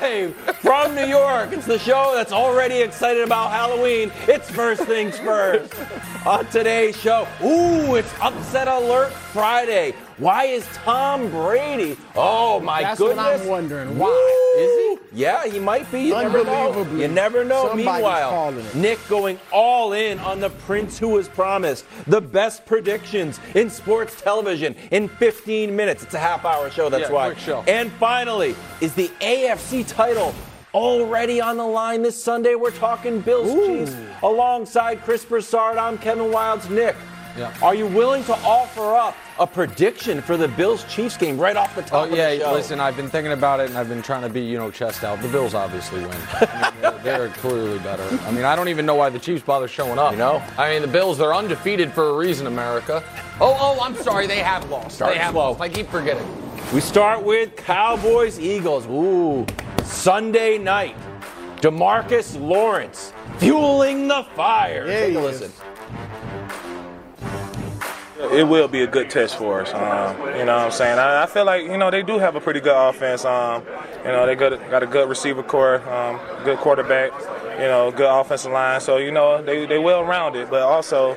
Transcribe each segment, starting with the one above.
from New York, it's the show that's already excited about Halloween. It's First Things First. On today's show, ooh, it's Upset Alert Friday. Why is Tom Brady? Oh my That's goodness! what I'm wondering. Why? Is he? Yeah, he might be. You never know. You never know. Somebody's Meanwhile. Nick going all in on the prince who was promised. The best predictions in sports television in 15 minutes. It's a half hour show, that's Yeah, why. show. And finally, is the AFC title already on the line this Sunday? We're talking Bills Chiefs alongside Chris Broussard. I'm Kevin Wildes. Nick, Yeah. are you willing to offer up a prediction for the Bills Chiefs game right off the Oh top of yeah, the show? listen, I've been thinking about it and I've been trying to be, you know, chest out. The Bills obviously win. I mean, they're, they're clearly better. I mean, I don't even know why the Chiefs bother showing up. You know? I mean, the Bills, they're undefeated for a reason, America. Oh, oh, I'm sorry, they have lost. Start they have slow. lost. I keep forgetting. We start with Cowboys Eagles. Ooh, Sunday night. DeMarcus Lawrence fueling the fire. Yeah, Take he a is. It will be a good test for us. Um, you know what I'm saying? I, I feel like, you know, they do have a pretty good offense. Um, you know, they got, got a good receiver corps, um, good quarterback, you know, good offensive line. So, you know, they, they well rounded, but also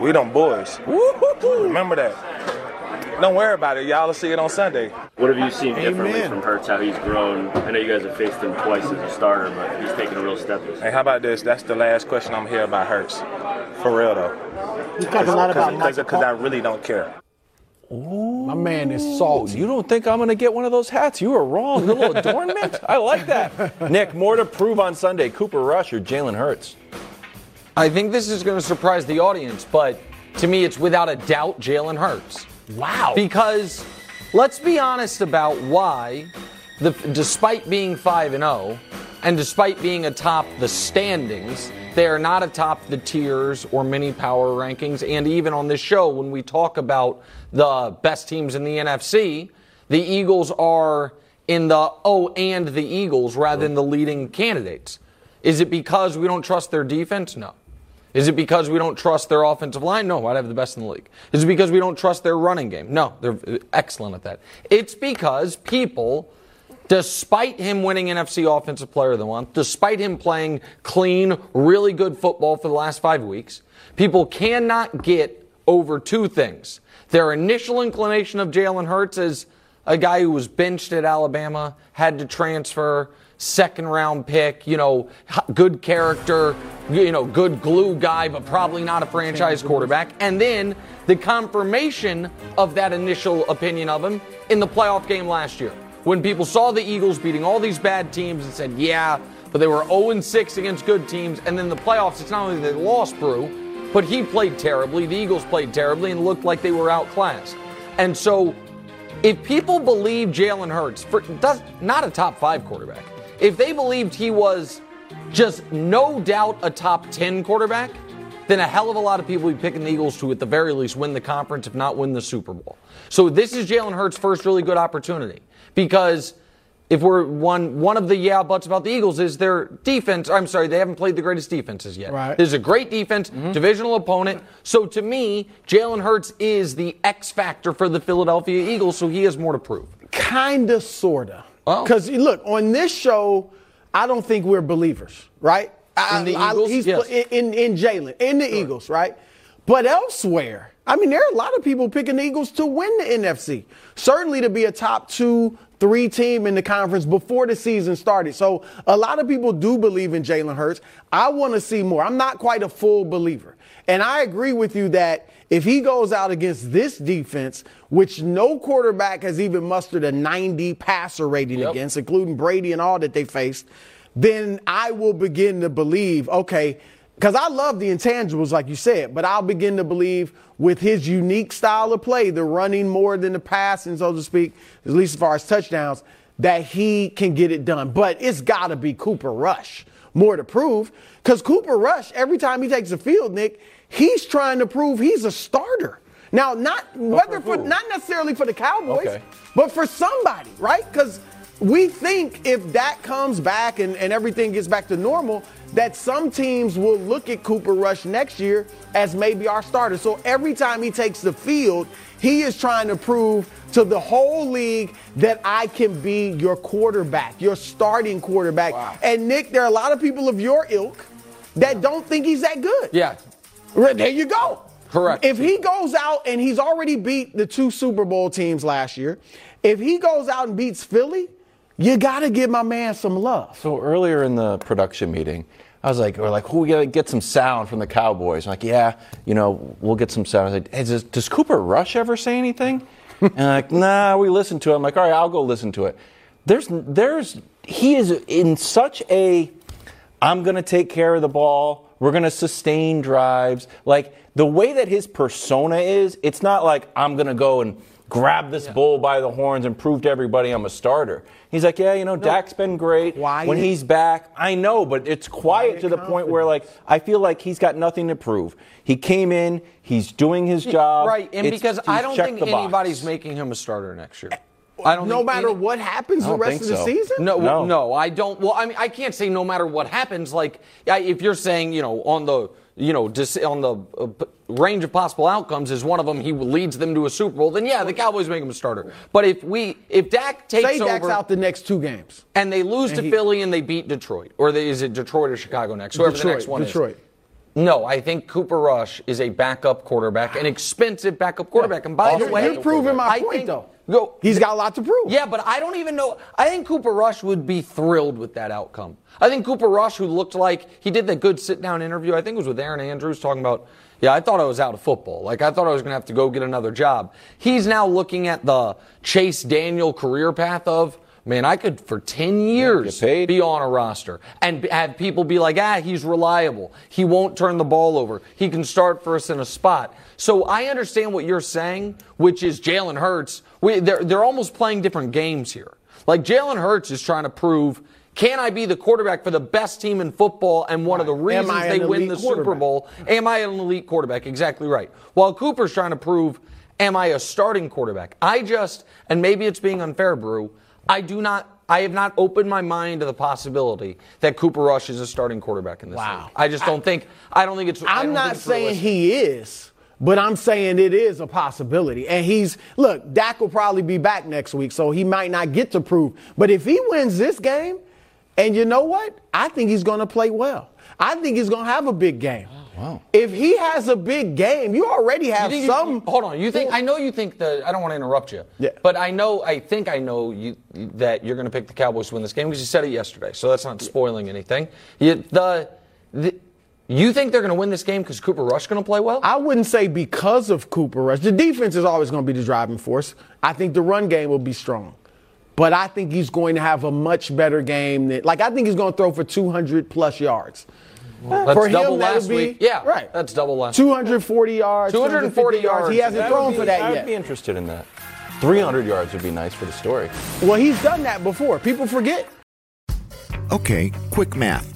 we don't boys. Remember that. Don't worry about it. Y'all will see it on Sunday. What have you seen differently Amen. from Hurts? How he's grown? I know you guys have faced him twice as a starter, but he's taking a real step this Hey, how about this? That's the last question I'm here about Hurts. For real, though. You talk a lot about Because I really don't care. Ooh. My man is salty. You don't think I'm going to get one of those hats? You were wrong. A little adornment. I like that. Nick, more to prove on Sunday. Cooper Rush or Jalen Hurts? I think this is going to surprise the audience, but to me, it's without a doubt Jalen Hurts. Wow. Because let's be honest about why, the, despite being 5 and 0, and despite being atop the standings, they are not atop the tiers or mini power rankings. And even on this show, when we talk about the best teams in the NFC, the Eagles are in the oh and the Eagles rather than the leading candidates. Is it because we don't trust their defense? No. Is it because we don't trust their offensive line? No, I'd have the best in the league. Is it because we don't trust their running game? No, they're excellent at that. It's because people, despite him winning NFC Offensive Player of the Month, despite him playing clean, really good football for the last five weeks, people cannot get over two things. Their initial inclination of Jalen Hurts is a guy who was benched at Alabama, had to transfer, second round pick, you know, good character, you know, good glue guy, but probably not a franchise quarterback. And then the confirmation of that initial opinion of him in the playoff game last year. When people saw the Eagles beating all these bad teams and said, yeah, but they were 0 6 against good teams. And then the playoffs, it's not only they lost Brew, but he played terribly. The Eagles played terribly and looked like they were outclassed. And so if people believe Jalen Hurts, for, does, not a top five quarterback, if they believed he was just no doubt a top 10 quarterback, then a hell of a lot of people would be picking the Eagles to, at the very least, win the conference, if not win the Super Bowl. So this is Jalen Hurts' first really good opportunity because if we're one one of the yeah buts about the Eagles is their defense. I'm sorry, they haven't played the greatest defenses yet. Right. There's a great defense, mm-hmm. divisional opponent. So to me, Jalen Hurts is the X factor for the Philadelphia Eagles. So he has more to prove. Kinda, sorta. Oh. Because look, on this show, I don't think we're believers, right? I- In the I- Eagles? he's Yes. in in, in Jalen, in the Eagles, right? But elsewhere, I mean, there are a lot of people picking the Eagles to win the NFC. Certainly to be a top two, three team in the conference before the season started. So a lot of people do believe in Jalen Hurts. I want to see more. I'm not quite a full believer. And I agree with you that if he goes out against this defense, which no quarterback has even mustered a 90 passer rating Yep. against, including Brady and all that they faced, then I will begin to believe, okay, because I love the intangibles, like you said, but I'll begin to believe with his unique style of play, the running more than the passing, so to speak, at least as far as touchdowns, that he can get it done. But it's got to be Cooper Rush more to prove, because Cooper Rush, every time he takes the field, Nick, he's trying to prove he's a starter. Now, not whether for, who? not necessarily for the Cowboys, Okay. but for somebody, right? Because we think if that comes back and, and everything gets back to normal, that some teams will look at Cooper Rush next year as maybe our starter. So every time he takes the field, he is trying to prove to the whole league that I can be your quarterback, your starting quarterback. And Nick, there are a lot of people of your ilk that don't think he's that good. Yeah. There you go. Correct. If he goes out and he's already beat the two Super Bowl teams last year, if he goes out and beats Philly, you got to give my man some love. So earlier in the production meeting, I was like, we're like, oh, we gotta get some sound from the Cowboys. I'm like, yeah, you know, we'll get some sound. I was like, hey, does, does Cooper Rush ever say anything? and they're like, nah, we listen to it. I'm like, all right, I'll go listen to it. There's, there's, he is in such a, I'm gonna take care of the ball. We're gonna sustain drives. Like the way that his persona is, it's not like I'm gonna go and grab this bull by the horns and prove to everybody I'm a starter. He's like, yeah, you know, Dak's been great. Quiet. When he's back, I know, but it's quiet, Quiet to the point where, like, I feel like he's got nothing to prove. He came in, he's doing his job. Right, and It's- because I don't think anybody's making him a starter next year. Eh, I don't No matter any- what happens the rest of the so. season? No, No. no, I don't. Well, I mean, I can't say no matter what happens. Like, if you're saying, you know, on the, you know, dis- on the uh, range of possible outcomes is one of them, he leads them to a Super Bowl. Then yeah, the Cowboys make him a starter. But if we, if Dak takes Say Dak's over out the next two games. and they lose to he- Philly and they beat Detroit, or they, is it Detroit or Chicago next? Whoever the next one is. Detroit. No, I think Cooper Rush is a backup quarterback, an expensive backup quarterback. And by the You're- way, you're proving my I point, think- though. Go, He's got a lot to prove. yeah, but I don't even know. I think Cooper Rush would be thrilled with that outcome. I think Cooper Rush, who looked like he did the good sit down interview, I think it was with Erin Andrews talking about, yeah, I thought I was out of football. Like, I thought I was going to have to go get another job. He's now looking at the Chase Daniel career path of, man, I could for 10 years be on a roster and have people be like, ah, he's reliable. He won't turn the ball over. He can start for us in a spot. So I understand what you're saying, which is Jalen Hurts. We, they're, they're almost playing different games here. Like Jalen Hurts is trying to prove, can I be the quarterback for the best team in football and one of the reasons I they win the Super? Bowl? Am I an elite quarterback? Exactly right. While Cooper's trying to prove, am I a starting quarterback? I just, and maybe it's being unfair, Brew, I do not. I have not opened my mind to the possibility that Cooper Rush is a starting quarterback in this Wow. league. I just don't think. I don't think it's. I I'm not saying he is, but I'm saying it is a possibility. And he's look, Dak will probably be back next week, so he might not get to prove. But if he wins this game, and you know what? I think he's going to play well. I think he's going to have a big game. Oh, wow. If he has a big game, you already have think- some. hold on. You think? I know you think that. I don't want to interrupt you. Yeah. But I know. I think I know you that you're going to pick the Cowboys to win this game because you said it yesterday. So that's not spoiling anything. You, the, the you think they're going to win this game because Cooper Rush going to play well? I wouldn't say because of Cooper Rush. The defense is always going to be the driving force. I think the run game will be strong. But I think he's going to have a much better game than like I think he's going to throw for 200 plus yards. That's for him, double that last would be- week. Yeah, right. That's double last. 240 yards, 240 240 yards. He hasn't That thrown be- for that yet. I'd be interested in that. 300 yards would be nice for the story. Well, he's done that before. People forget. Okay, quick math.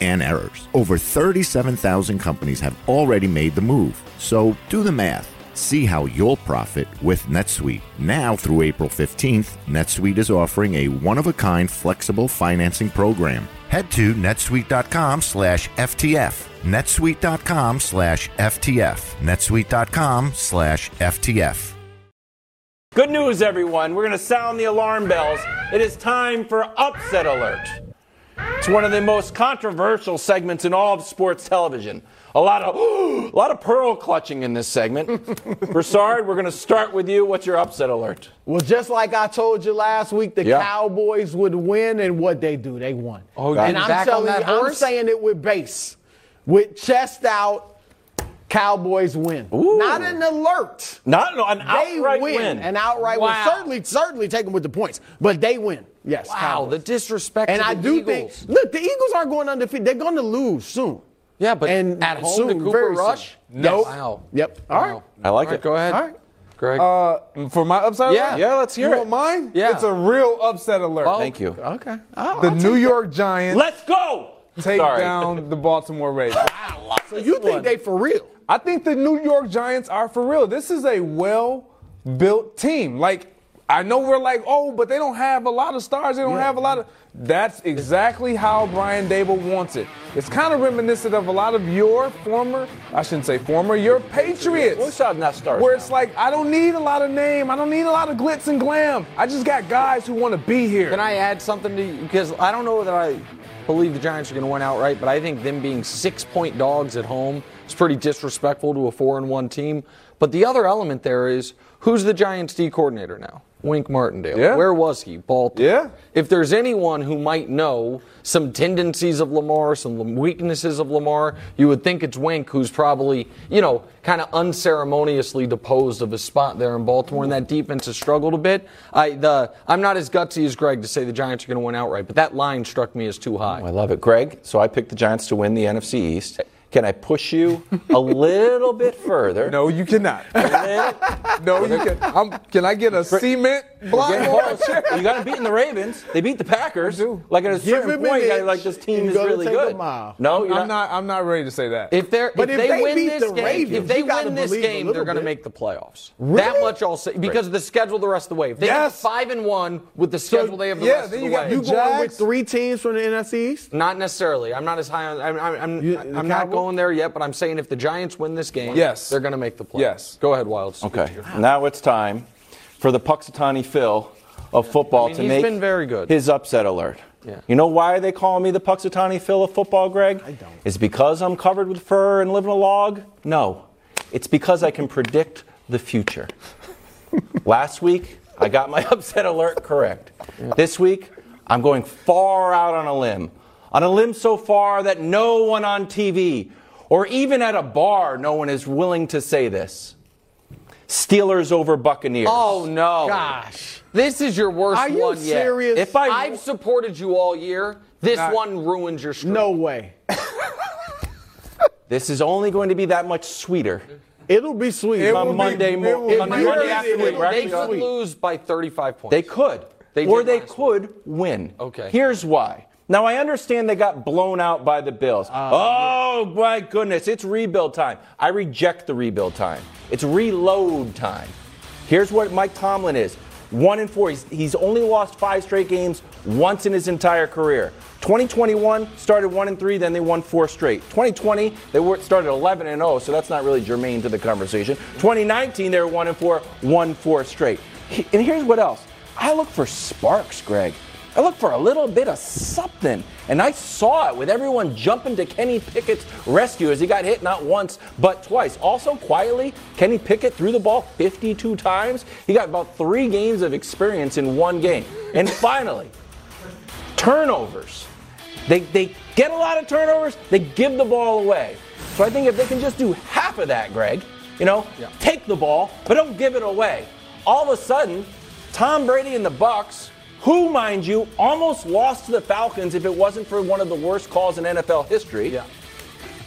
and errors. Over 37,000 companies have already made the move. So do the math. See how you'll profit with NetSuite. Now through April 15th, NetSuite is offering a one-of-a-kind flexible financing program. Head to netsuite.com slash FTF. netsuite.com slash FTF. netsuite.com slash FTF. Good news, everyone. We're going to sound the alarm bells. It is time for Upset Alert. It's one of the most controversial segments in all of sports television. A lot of a lot of pearl clutching in this segment. Broussard, we're going to start with you. What's your upset alert? Well, just like I told you last week, the Yeah. Cowboys would win, and what they do, they won. Oh, and I'm back on telling that you, I'm saying it with base, with chest out. Cowboys win. Ooh. Not an alert. Not no, an They outright win. They win. An outright Wow. win. Certainly, certainly take them with the points, but they win. Yes. Wow, Cowboys. the disrespect and to I the do Eagles. think. Look, the Eagles aren't going undefeated. They're going to lose soon. Yeah, but and at home soon, to Cooper very soon. Rush? Nope. Wow. Yep. All right. Wow. I like All right, it. Go ahead. All right. Greg. Uh, for my upset Yeah. alert? Yeah, let's hear you it. want mine? Yeah. It's a real upset alert. Oh. Thank you. Okay. the New York Giants Let's go. take Sorry. down the Baltimore Ravens. wow, So you think they for real? I think the New York Giants are for real. This is a well built team. Like, I know we're like, oh, but they don't have a lot of stars. They don't have a lot of. That's exactly how Brian Daboll wants it. It's kind of reminiscent of a lot of your former, I shouldn't say former, your Patriots. What's up, not stars? Where it's like, I don't need a lot of name. I don't need a lot of glitz and glam. I just got guys who want to be here. Can I add something to you? Because I don't know that I believe the Giants are going to win outright, but I think them being six point dogs at home is pretty disrespectful to a four and one team. But the other element there is who's the Giants D coordinator now? Wink Martindale. Yeah. Where was he? Baltimore. Yeah. If there's anyone who might know some tendencies of Lamar, some weaknesses of Lamar, you would think it's Wink, who's probably, you know, kind of unceremoniously deposed of his spot there in Baltimore, and that defense has struggled a bit. I, the, I'm not as gutsy as Greg to say the Giants are going to win outright, but that line struck me as too high. Oh, I love it. Greg, so I picked the Giants to win the NFC East. Eh, Can I push you a little bit further? no, you cannot. no, you can. I'm, can I get a cement block? Getting on close. that chair? You got to beat the Ravens. They beat the Packers. Like at a Give certain point, you gotta, like this team you is really good. No, I'm not. I'm not ready to say that. If they're But if, if they, they win beat this the game, Ravens, if they win this game, they're going to make the playoffs. Really? That much I'll say because of the schedule the rest of the way. If they Yes. have five and one with the schedule they have the yeah, rest then of you the got way. You going with three teams from the NFC East? Not necessarily. I'm not as high on. I'm, I'm, I'm, You- I'm not Cowboys? Going there yet, but I'm saying if the Giants win this game, Yes. they're going to make the playoffs. Yes. Go ahead, Wildes. Okay. Now it's time for the Punxsutawney Phil of football I mean, to make been very good. his upset alert. Yeah. You know why they call me the Punxsutawney Phil of football, Greg? I don't. Is because I'm covered with fur and live in a log? No. It's because I can predict the future. Last week, I got my upset alert correct. This week, I'm going far out on a limb. On a limb so far that no one on TV or even at a bar, no one is willing to say this. Steelers over Buccaneers. Oh no! Gosh. this is your worst Are you one yet. serious? If I- I've supported you all year. This Not- one ruins your streak. No way. This is only going to be that much sweeter. It'll be sweet. It on will be- Monday it mo- will on be- Monday afternoon. They could lose by 35 points. They could. They or they last could win. Okay. Here's why. Now, I understand they got blown out by the Bills. Uh, oh, my goodness. It's rebuild time. I reject the rebuild time. It's reload time. Here's what Mike Tomlin is one and four. He's, he's only lost five straight games once in his entire career. 2021 started one and three, then they won four straight. 2020 they were, started 11 and 0, so that's not really germane to the conversation. 2019 they were one and four, won four straight. He- And here's what else. I look for sparks, Greg. I look for a little bit of something. And I saw it with everyone jumping to Kenny Pickett's rescue as he got hit not once, but twice. Also, quietly, Kenny Pickett threw the ball 52 times. He got about three games of experience in one game. And finally, turnovers. They, they get a lot of turnovers, they give the ball away. So I think if they can just do half of that, Greg, you know, take the ball, but don't give it away. All of a sudden, Tom Brady and the Bucks, who, mind you, almost lost to the Falcons if it wasn't for one of the worst calls in NFL history. Yeah.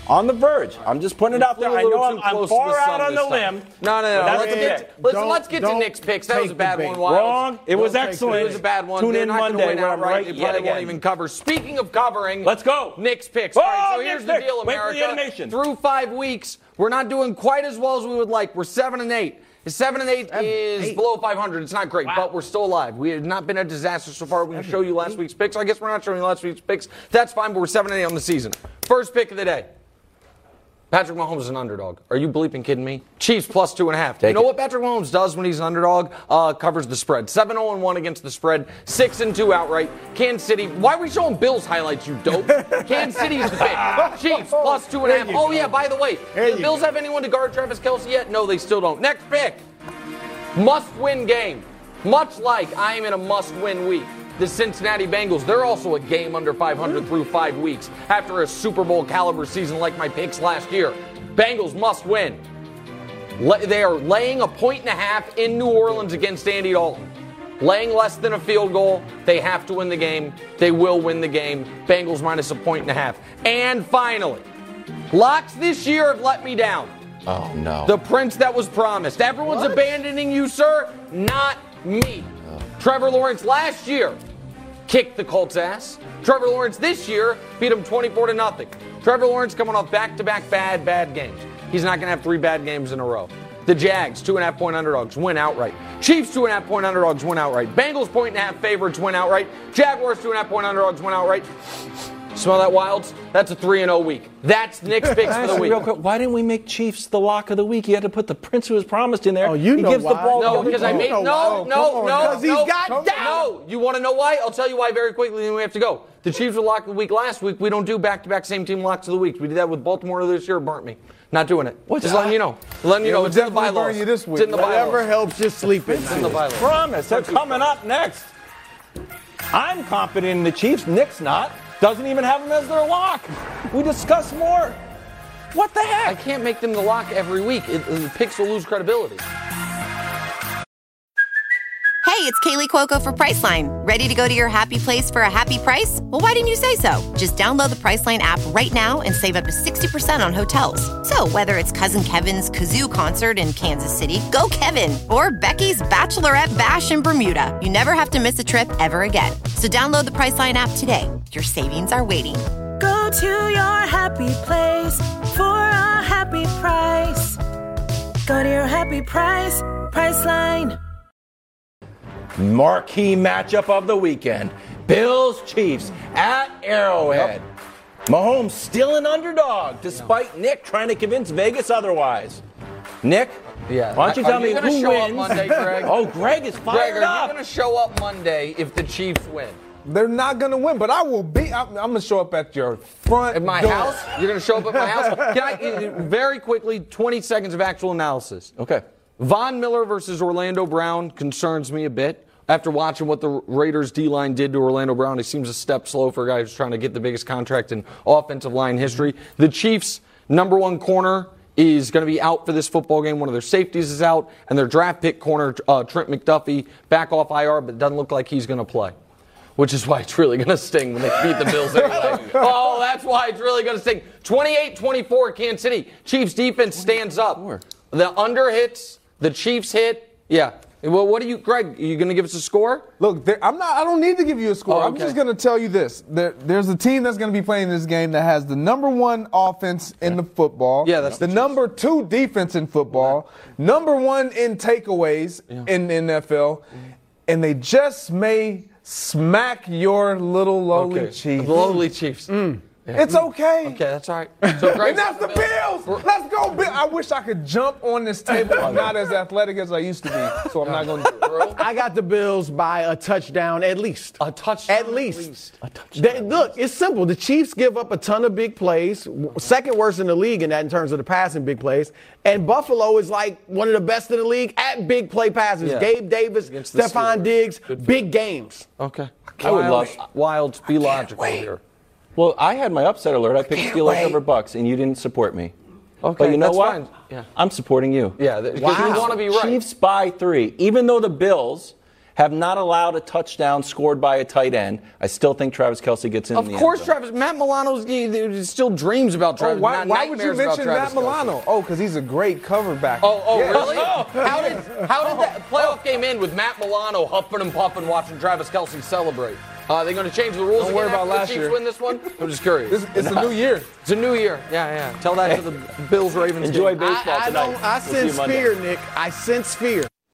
On the verge. I'm just putting it out there. Flew a I little know I'm, I'm far out on the time. limb. No, no, no. that's Let's the get, bit. listen, let's get to Nick's picks. That was a bad one, Wild. Wrong. It was Don't excellent. It was a bad one. Tune They're in Monday win where I'm outright. right They yet probably won't even cover. Speaking of covering, Let's go. Nick's picks. Oh, All right, so Nick's here's the picks. deal, Wait for the America. animation. Through five weeks, we're not doing quite as well as we would like. We're seven and eight. Seven and eight is eight. below 500. It's not great, but we're still alive. We have not been a disaster so far. We can show you last week's picks. I guess we're not showing you last week's picks. That's fine, but we're seven and eight on the season. First pick of the day. Patrick Mahomes is an underdog. Are you bleeping kidding me? Chiefs plus two and a half. Take you know it. what Patrick Mahomes does when he's an underdog? Uh, covers the spread. 7 0 1 against the spread, 6 and 2 outright. Kansas City. Why are we showing Bills highlights, you dope? Kansas City is the pick. Chiefs plus two and a half. Oh, go. yeah, by the way, the Bills go. have anyone to guard Travis Kelce yet? No, they still don't. Next pick. Must win game. Much like I am in a must win week. The Cincinnati Bengals, they're also a game under 500 through five weeks after a Super Bowl caliber season like my picks last year. Bengals must win. They are laying a point and a half in New Orleans against Andy Dalton. Laying less than a field goal. They have to win the game. They will win the game. Bengals minus a point and a half. And finally, locks this year have let me down. Oh no. The prince that was promised. Everyone's abandoning you, sir. Not me. Trevor Lawrence last year kicked the Colts' ass. Trevor Lawrence this year beat him 24 to nothing. Trevor Lawrence coming off back-to-back bad, bad games. He's not going to have three bad games in a row. The Jags, two and a half point underdogs, win outright. Chiefs, two and a half point underdogs, win outright. Bengals, point and a half favorites, win outright. Jaguars, two and a half point underdogs, win outright. Smell that, Wildes? That's a 3 and 0 week. That's Nick's picks for the week. real quick, why didn't we make Chiefs the lock of the week? You had to put the Prince who was promised in there. Oh, you he know gives why. the ball. No, because I the- made no, wow. no, Come on, no, because he's no, got down. No, you want to know why? I'll tell you why very quickly. Then we have to go. The Chiefs were locked of the week last week. We don't do back-to-back same team locks of the week. We did that with Baltimore this year. It burnt me. Not doing it. Just letting you know. Letting you know. would It's in the definitely burn bylaws. you this It's in the bylaws. Whatever helps you sleep in. It's in the bylaws. Promise. They're coming up next. I'm confident in the Chiefs. Nick's not. Doesn't even have them as their lock. We discuss more. What the heck? I can't make them the lock every week. It, the picks will lose credibility. Hey, it's Kaley Cuoco for Priceline. Ready to go to your happy place for a happy price? Well, why didn't you say so? Just download the Priceline app right now and save up to 60% on hotels. So, whether it's Cousin Kevin's Kazoo concert in Kansas City, go Kevin, or Becky's Bachelorette Bash in Bermuda, you never have to miss a trip ever again. So, download the Priceline app today. Your savings are waiting. Go to your happy place for a happy price. Go to your happy price, Priceline. Marquee matchup of the weekend. Bills Chiefs at Arrowhead. Mahomes still an underdog, despite Nick trying to convince Vegas otherwise. Nick, Yeah. why don't you tell you me gonna who show up wins? Monday, Greg? oh, Greg is Greg, fired are up. you going to show up Monday if the Chiefs win? They're not going to win, but I will be. I'm, I'm going to show up at your front At my door. house? You're going to show up at my house? Can I, uh, very quickly, 20 seconds of actual analysis. okay. Von Miller versus Orlando Brown concerns me a bit. After watching what the Raiders D line did to Orlando Brown, he seems a step slow for a guy who's trying to get the biggest contract in offensive line history. The Chiefs' number one corner is going to be out for this football game. One of their safeties is out, and their draft pick corner, uh, Trent McDuffie, back off IR, but doesn't look like he's going to play. Which is why it's really going to sting when they beat the Bills anyway. oh, that's why it's really going to sting. 28 24 Kansas City. Chiefs defense stands up. The under hits, the Chiefs hit. Yeah. Well, what are you, Greg? Are you going to give us a score? Look, there, I'm not. I don't need to give you a score. Oh, I'm just going to tell you this: there, there's a team that's going to be playing this game that has the number one offense in the football. Yeah, that's the the number two defense in football. Number one in takeaways in the NFL, and they just may smack your little lowly Okay. Chiefs. Lowly Chiefs. Mm. It's okay. Okay, that's all right. So Greg, And that's the Bills. Let's go, Bills. I wish I could jump on this table. I'm not as athletic as I used to be, so I'm not going to do it. I got the Bills by a touchdown at least. A touchdown At least. A They- look, it's simple. The Chiefs give up a ton of big plays, second worst in the league in that in terms of the passing big plays. And Buffalo is like one of the best in the league at big play passes. Yeah. Gabe Davis, Stephon Steelers. Diggs, big games. Okay. I would love- Wild, be logical here. Well, I had my upset alert. I picked Steelers over Bucks, and you didn't support me. Okay, but you know that's what? fine. Yeah. I'm supporting you. Yeah, because you Wow. want to be right. Chiefs by three. Even though the Bills have not allowed a touchdown scored by a tight end. I still think Travis Kelce gets in. Of the course, zone. Travis. Matt Milano's he, he still dreams about Oh, Travis. why, not why would you mention Matt Kelce. Milano? Oh, because he's a great cover back. Oh, oh, Yeah. really? How did how did that oh. playoff game end with Matt Milano huffing and puffing, watching Travis Kelce celebrate? Uh, they're going to change the rules Don't again worry after about the last Chiefs year. win this one. I'm just curious. It's, it's a new year. It's a new year. Yeah, yeah. Tell that to the Bills Ravens. Enjoy game. baseball I, I tonight. don't. I We'll sense fear, Nick. I sense fear.